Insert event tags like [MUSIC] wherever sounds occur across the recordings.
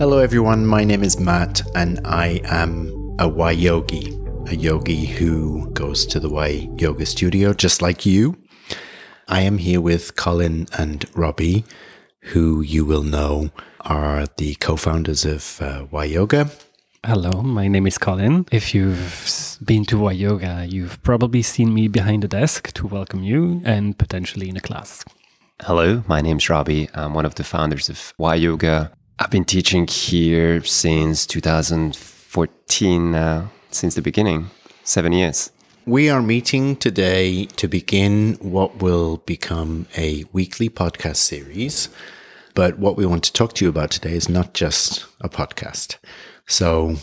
Hello, everyone. My name is Matt, and I am a Y yogi, a yogi who goes to the Y yoga studio just like you. I am here with Colin and Robbie, who you will know are the co founders of uh, Y Yoga. Hello, my name is Colin. If you've been to Y Yoga, you've probably seen me behind the desk to welcome you and potentially in a class. Hello, my name's Robbie. I'm one of the founders of Y Yoga. I've been teaching here since 2014 now, uh, since the beginning, seven years. We are meeting today to begin what will become a weekly podcast series. But what we want to talk to you about today is not just a podcast. So,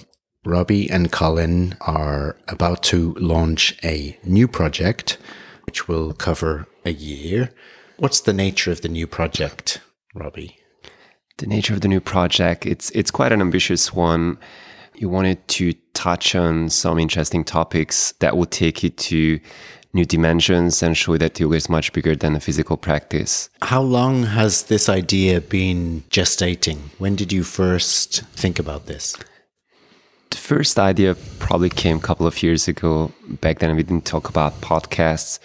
Robbie and Colin are about to launch a new project, which will cover a year. What's the nature of the new project, Robbie? The nature of the new project it's it's quite an ambitious one. You wanted to touch on some interesting topics that will take you to new dimensions and show that yoga is much bigger than a physical practice. How long has this idea been gestating? When did you first think about this? The first idea probably came a couple of years ago. Back then we didn't talk about podcasts.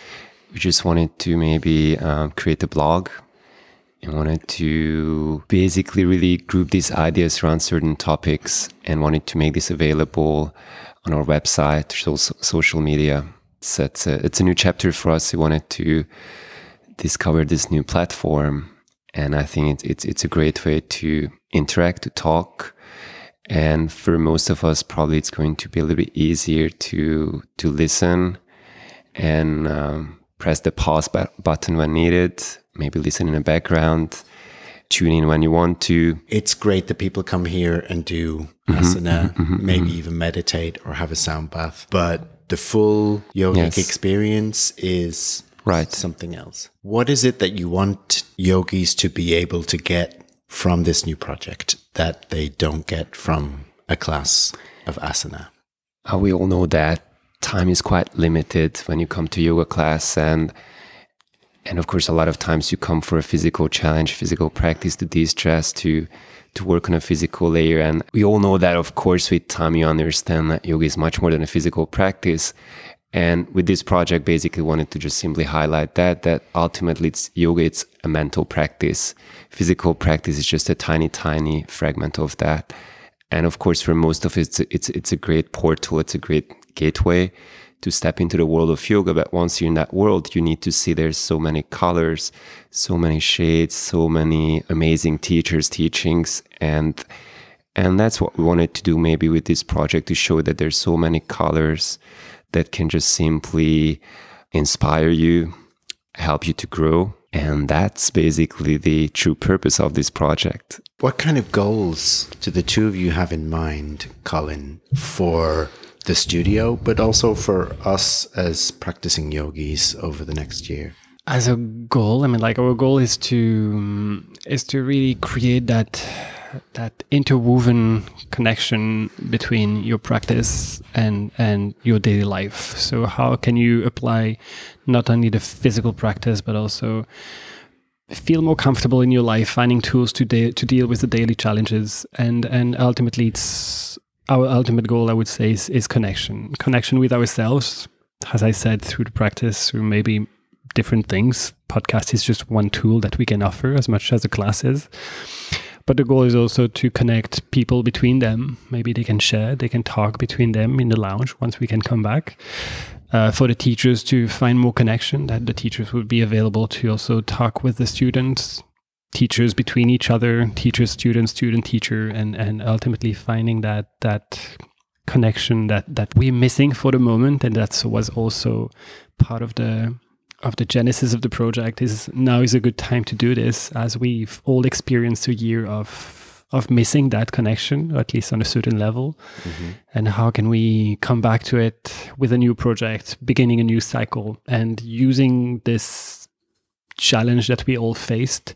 We just wanted to maybe um, create a blog I wanted to basically really group these ideas around certain topics and wanted to make this available on our website, social media. So it's a, it's a new chapter for us. We wanted to discover this new platform. And I think it's, it's, it's a great way to interact, to talk. And for most of us, probably it's going to be a little bit easier to, to listen and um, press the pause button when needed maybe listen in the background, tune in when you want to. It's great that people come here and do mm-hmm, asana, mm-hmm, mm-hmm, maybe mm-hmm. even meditate or have a sound bath. But the full yogic yes. experience is right something else. What is it that you want yogis to be able to get from this new project that they don't get from a class of asana? Uh, we all know that time is quite limited when you come to yoga class and and of course, a lot of times you come for a physical challenge, physical practice to de-stress, to to work on a physical layer. And we all know that, of course, with time you understand that yoga is much more than a physical practice. And with this project, basically wanted to just simply highlight that that ultimately it's yoga, it's a mental practice. Physical practice is just a tiny, tiny fragment of that. And of course, for most of it, it's it's, it's a great portal, it's a great gateway to step into the world of yoga. But once you're in that world, you need to see there's so many colors, so many shades, so many amazing teachers' teachings. And and that's what we wanted to do maybe with this project to show that there's so many colors that can just simply inspire you, help you to grow. And that's basically the true purpose of this project. What kind of goals do the two of you have in mind, Colin, for the studio, but also for us as practicing yogis over the next year? As a goal, I mean, like our goal is to mm, is to really create that that interwoven connection between your practice and and your daily life. So how can you apply not only the physical practice but also feel more comfortable in your life, finding tools to de- to deal with the daily challenges, and and ultimately it's our ultimate goal, I would say, is, is connection. Connection with ourselves, as I said, through the practice, through maybe different things. Podcast is just one tool that we can offer as much as the class is. But the goal is also to connect people between them. Maybe they can share, they can talk between them in the lounge once we can come back. Uh, for the teachers to find more connection, that the teachers would be available to also talk with the students, teachers between each other, teacher, student, student, teacher, and and ultimately finding that that connection that that we're missing for the moment, and that was also part of the of the genesis of the project. Is now is a good time to do this, as we've all experienced a year of of missing that connection, or at least on a certain level. Mm-hmm. And how can we come back to it with a new project, beginning a new cycle, and using this challenge that we all faced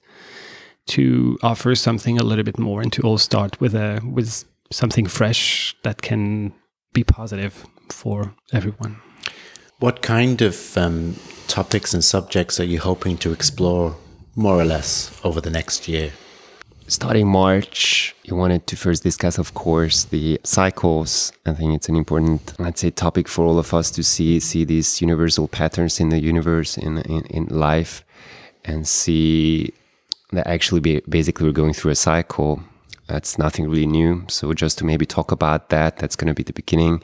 to offer something a little bit more and to all start with a with something fresh that can be positive for everyone. What kind of um, topics and subjects are you hoping to explore more or less over the next year? starting March, you wanted to first discuss, of course, the cycles. I think it's an important, let's say, topic for all of us to see see these universal patterns in the universe, in in, in life, and see that actually be, basically we're going through a cycle. That's nothing really new. So just to maybe talk about that, that's going to be the beginning.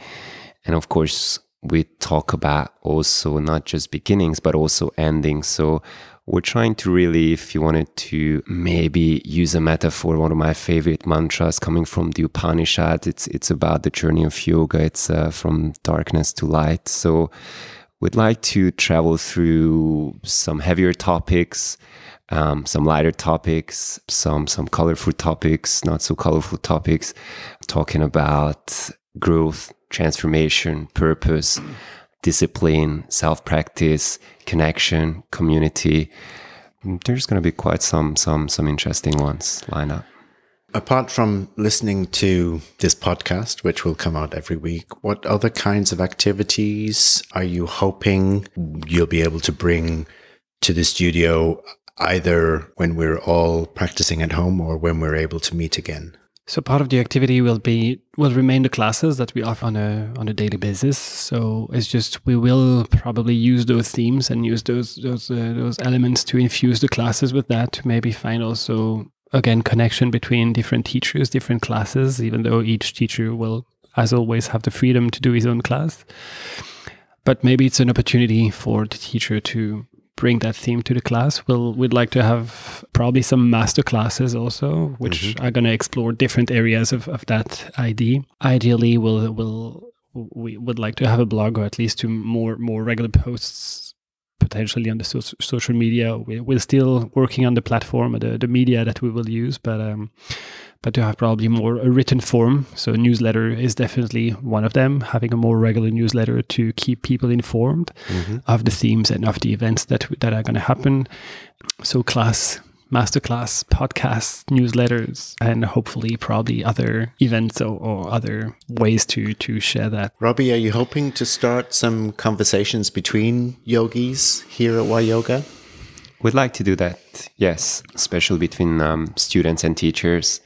And of course, we talk about also not just beginnings, but also endings. So we're trying to really, if you wanted to maybe use a metaphor, one of my favorite mantras coming from the Upanishad, it's, it's about the journey of yoga. It's uh, from darkness to light. So we'd like to travel through some heavier topics, um, some lighter topics, some some colorful topics, not so colorful topics, talking about growth, transformation, purpose, discipline, self practice, connection, community. There's going to be quite some some some interesting ones line up. Apart from listening to this podcast, which will come out every week, what other kinds of activities are you hoping you'll be able to bring to the studio either when we're all practicing at home or when we're able to meet again? So part of the activity will be will remain the classes that we offer on a on a daily basis. So it's just we will probably use those themes and use those those uh, those elements to infuse the classes with that. To maybe find also again connection between different teachers, different classes. Even though each teacher will, as always, have the freedom to do his own class, but maybe it's an opportunity for the teacher to bring that theme to the class. We'll we'd like to have probably some master classes also, which mm-hmm. are going to explore different areas of, of that ID. Ideally, we'll we'll we would like to have a blog or at least to more more regular posts potentially on the so- social media. We, we're still working on the platform, the the media that we will use, but um, but to have probably more a written form. So newsletter is definitely one of them. Having a more regular newsletter to keep people informed mm-hmm. of the themes and of the events that that are going to happen. So class masterclass, podcasts, newsletters, and hopefully probably other events or, or, other ways to to share that. Robbie, are you hoping to start some conversations between yogis here at Y Yoga? We'd like to do that, yes, especially between um, students and teachers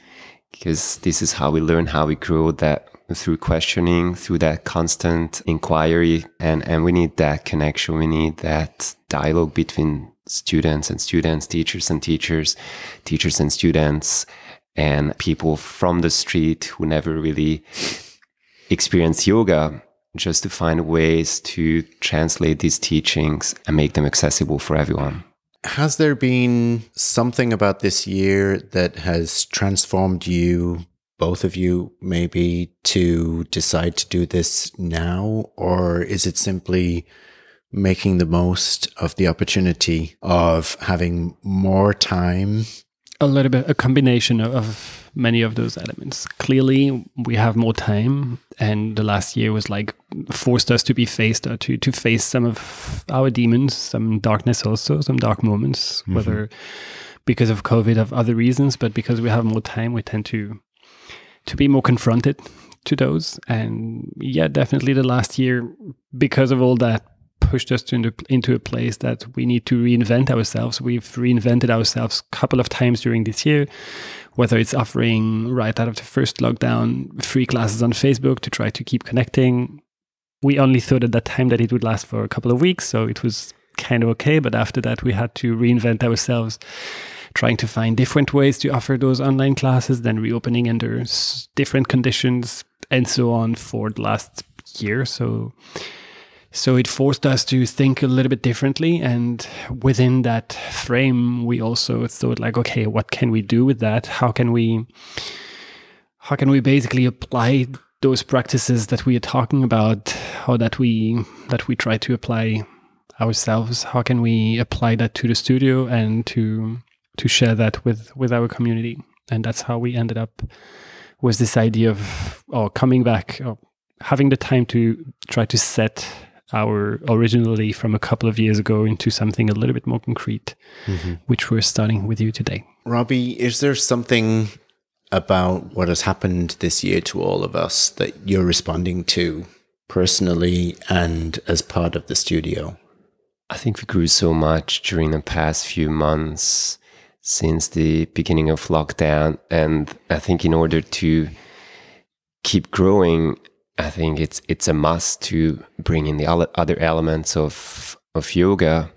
because this is how we learn, how we grow that through questioning, through that constant inquiry. And, and we need that connection. We need that dialogue between students and students, teachers and teachers, teachers and students, and people from the street who never really experience yoga just to find ways to translate these teachings and make them accessible for everyone. Has there been something about this year that has transformed you, both of you, maybe to decide to do this now? Or is it simply making the most of the opportunity of having more time? A little bit, a combination of many of those elements. Clearly, we have more time, and the last year was like forced us to be faced uh, to to face some of our demons, some darkness, also some dark moments, mm-hmm. whether because of COVID, of other reasons, but because we have more time, we tend to to be more confronted to those. And yeah, definitely the last year, because of all that pushed us into, into a place that we need to reinvent ourselves. We've reinvented ourselves a couple of times during this year, whether it's offering right out of the first lockdown free classes on Facebook to try to keep connecting. We only thought at that time that it would last for a couple of weeks, so it was kind of okay. But after that, we had to reinvent ourselves, trying to find different ways to offer those online classes, then reopening under different conditions, and so on for the last year. So so it forced us to think a little bit differently. And within that frame, we also thought like, okay, what can we do with that? How can we, how can we basically apply those practices that we are talking about, or that we, that we try to apply ourselves? How can we apply that to the studio and to, to share that with, with our community? And that's how we ended up with this idea of, or coming back, or having the time to try to set our originally from a couple of years ago into something a little bit more concrete, mm-hmm. which we're starting with you today. Robbie, is there something about what has happened this year to all of us that you're responding to personally and as part of the studio? I think we grew so much during the past few months. since the beginning of lockdown. And I think in order to keep growing, I think it's it's a must to bring in the other elements of of yoga.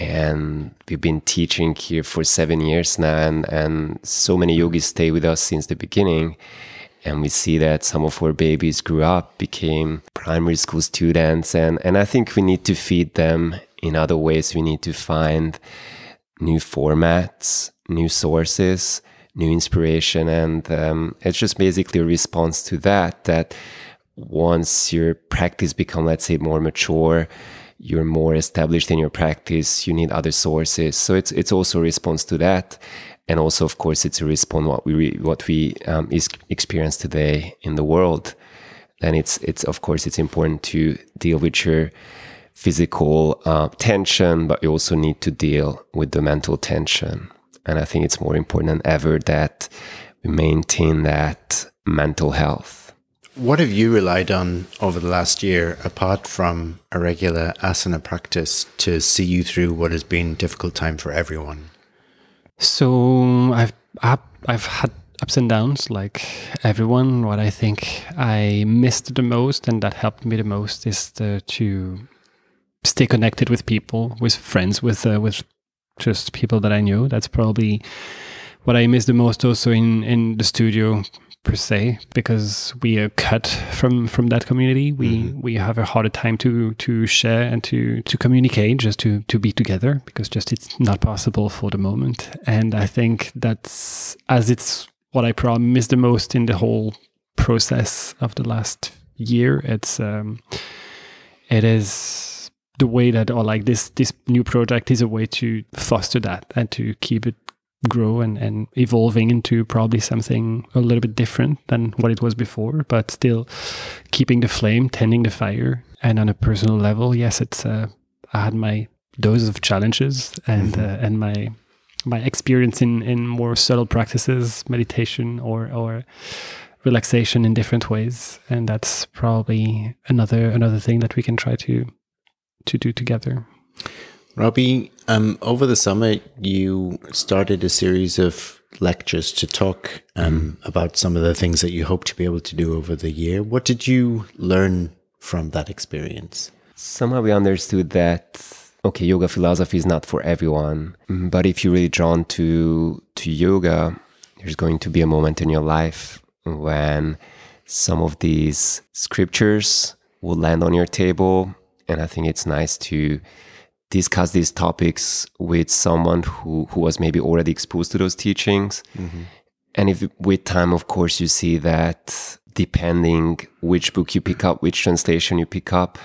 And we've been teaching here for seven years now, and, and so many yogis stay with us since the beginning. And we see that some of our babies grew up, became primary school students, and, and I think we need to feed them in other ways. We need to find new formats, new sources, new inspiration, and um, it's just basically a response to that. That once your practice become, let's say, more mature, you're more established in your practice. You need other sources, so it's it's also a response to that, and also, of course, it's a response what we what we um, is experience today in the world. Then it's it's of course it's important to deal with your physical uh, tension, but you also need to deal with the mental tension. And I think it's more important than ever that we maintain that mental health. What have you relied on over the last year, apart from a regular asana practice, to see you through what has been a difficult time for everyone? So I've I've had ups and downs like everyone. What I think I missed the most and that helped me the most is the, to stay connected with people, with friends, with uh, with just people that I knew. That's probably what I miss the most also in in the studio per se because we are cut from from that community. We mm-hmm. we have a harder time to to share and to to communicate, just to to be together because just it's not possible for the moment. And I think that's as it's what I probably miss the most in the whole process of the last year. It's um, it is the way that or like this this new project is a way to foster that and to keep it grow and, and evolving into probably something a little bit different than what it was before but still keeping the flame tending the fire and on a personal level yes it's uh, i had my dose of challenges and mm-hmm. uh, and my my experience in in more subtle practices meditation or or relaxation in different ways and that's probably another another thing that we can try to to do together. Robbie, um, over the summer, you started a series of lectures to talk um, mm. about some of the things that you hope to be able to do over the year. What did you learn from that experience? Somehow we understood that okay, yoga philosophy is not for everyone, but if you're really drawn to to yoga, there's going to be a moment in your life when some of these scriptures will land on your table and I think it's nice to discuss these topics with someone who, who was maybe already exposed to those teachings. Mm-hmm. And if with time, of course, you see that depending which book you pick up, which translation you pick up,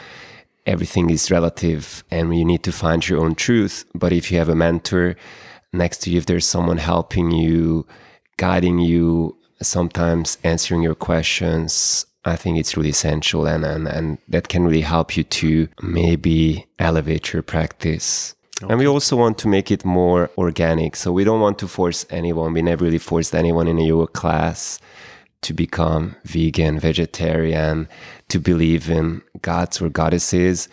everything is relative and you need to find your own truth. But if you have a mentor next to you, if there's someone helping you, guiding you, sometimes answering your questions, I think it's really essential and, and, and that can really help you to maybe elevate your practice. Okay. And we also want to make it more organic. So we don't want to force anyone. We never really forced anyone in a yoga class to become vegan, vegetarian, to believe in gods or goddesses.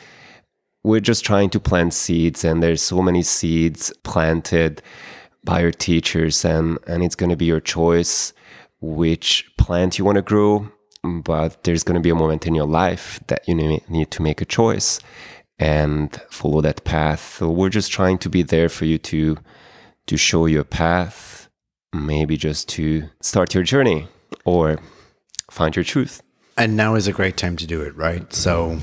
We're just trying to plant seeds, and there's so many seeds planted by your teachers, and, and it's going to be your choice which plant you want to grow but there's going to be a moment in your life that you need to make a choice and follow that path. So we're just trying to be there for you to to show you a path, maybe just to start your journey or find your truth. And now is a great time to do it, right? So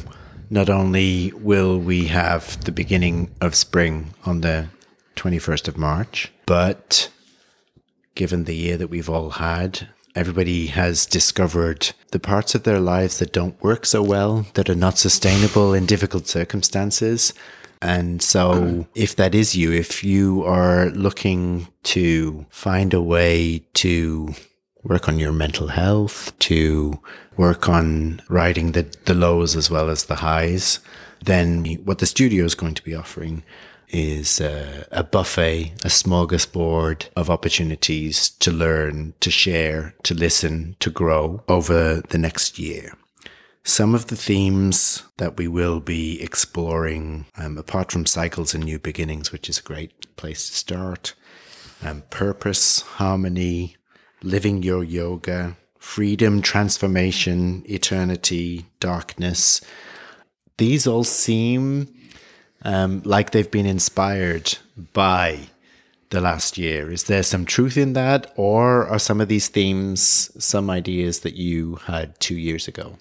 not only will we have the beginning of spring on the 21st of March, but given the year that we've all had, everybody has discovered the parts of their lives that don't work so well, that are not sustainable in difficult circumstances. And so, [CLEARS THROAT] if that is you, if you are looking to find a way to work on your mental health, to work on riding the, the lows as well as the highs, then what the studio is going to be offering is a, buffet, a smorgasbord of opportunities to learn, to share, to listen, to grow over the next year. Some of the themes that we will be exploring, um, apart from cycles and new beginnings, which is a great place to start, um, purpose, harmony, living your yoga, freedom, transformation, eternity, darkness. These all seem um, like they've been inspired by the last year. Is there some truth in that, or are some of these themes some ideas that you had two years ago?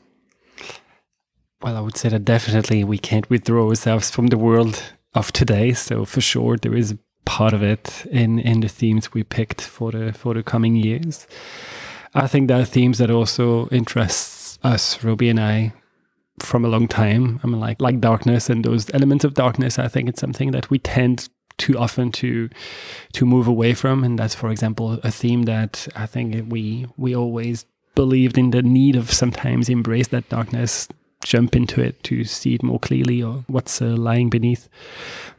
Well, I would say that definitely we can't withdraw ourselves from the world of today. So for sure, there is part of it in in the themes we picked for the for the coming years. I think there are themes that also interests us, Robbie and I, from a long time. I mean, like like darkness and those elements of darkness. I think it's something that we tend too often to to move away from, and that's, for example, a theme that I think we we always believed in the need of sometimes embrace that darkness jump into it to see it more clearly or what's uh, lying beneath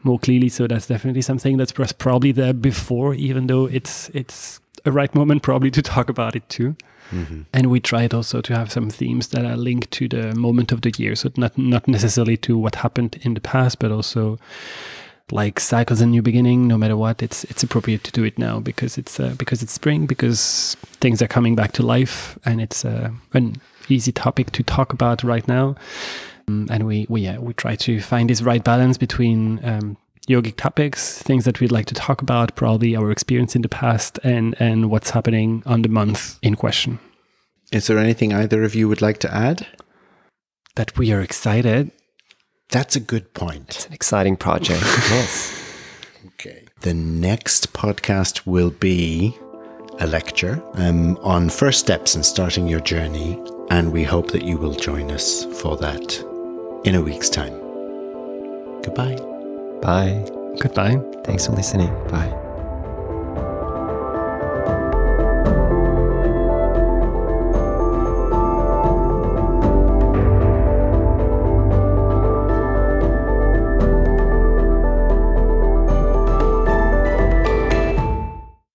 more clearly so that's definitely something that's probably there before even though it's it's a right moment probably to talk about it too mm-hmm. and we tried also to have some themes that are linked to the moment of the year so not not necessarily to what happened in the past but also like cycles and new beginning no matter what it's it's appropriate to do it now because it's uh, because it's spring because things are coming back to life and it's uh, an easy topic to talk about right now. Um, and we, we, yeah, we try to find this right balance between um, yogic topics, things that we'd like to talk about, probably our experience in the past, and, and what's happening on the month in question. Is there anything either of you would like to add? That we are excited. That's a good point. It's an exciting project. [LAUGHS] yes. Okay. The next podcast will be a lecture um, on first steps in starting your journey and we hope that you will join us for that in a week's time. Goodbye. Bye. Goodbye. Thanks for listening. Bye.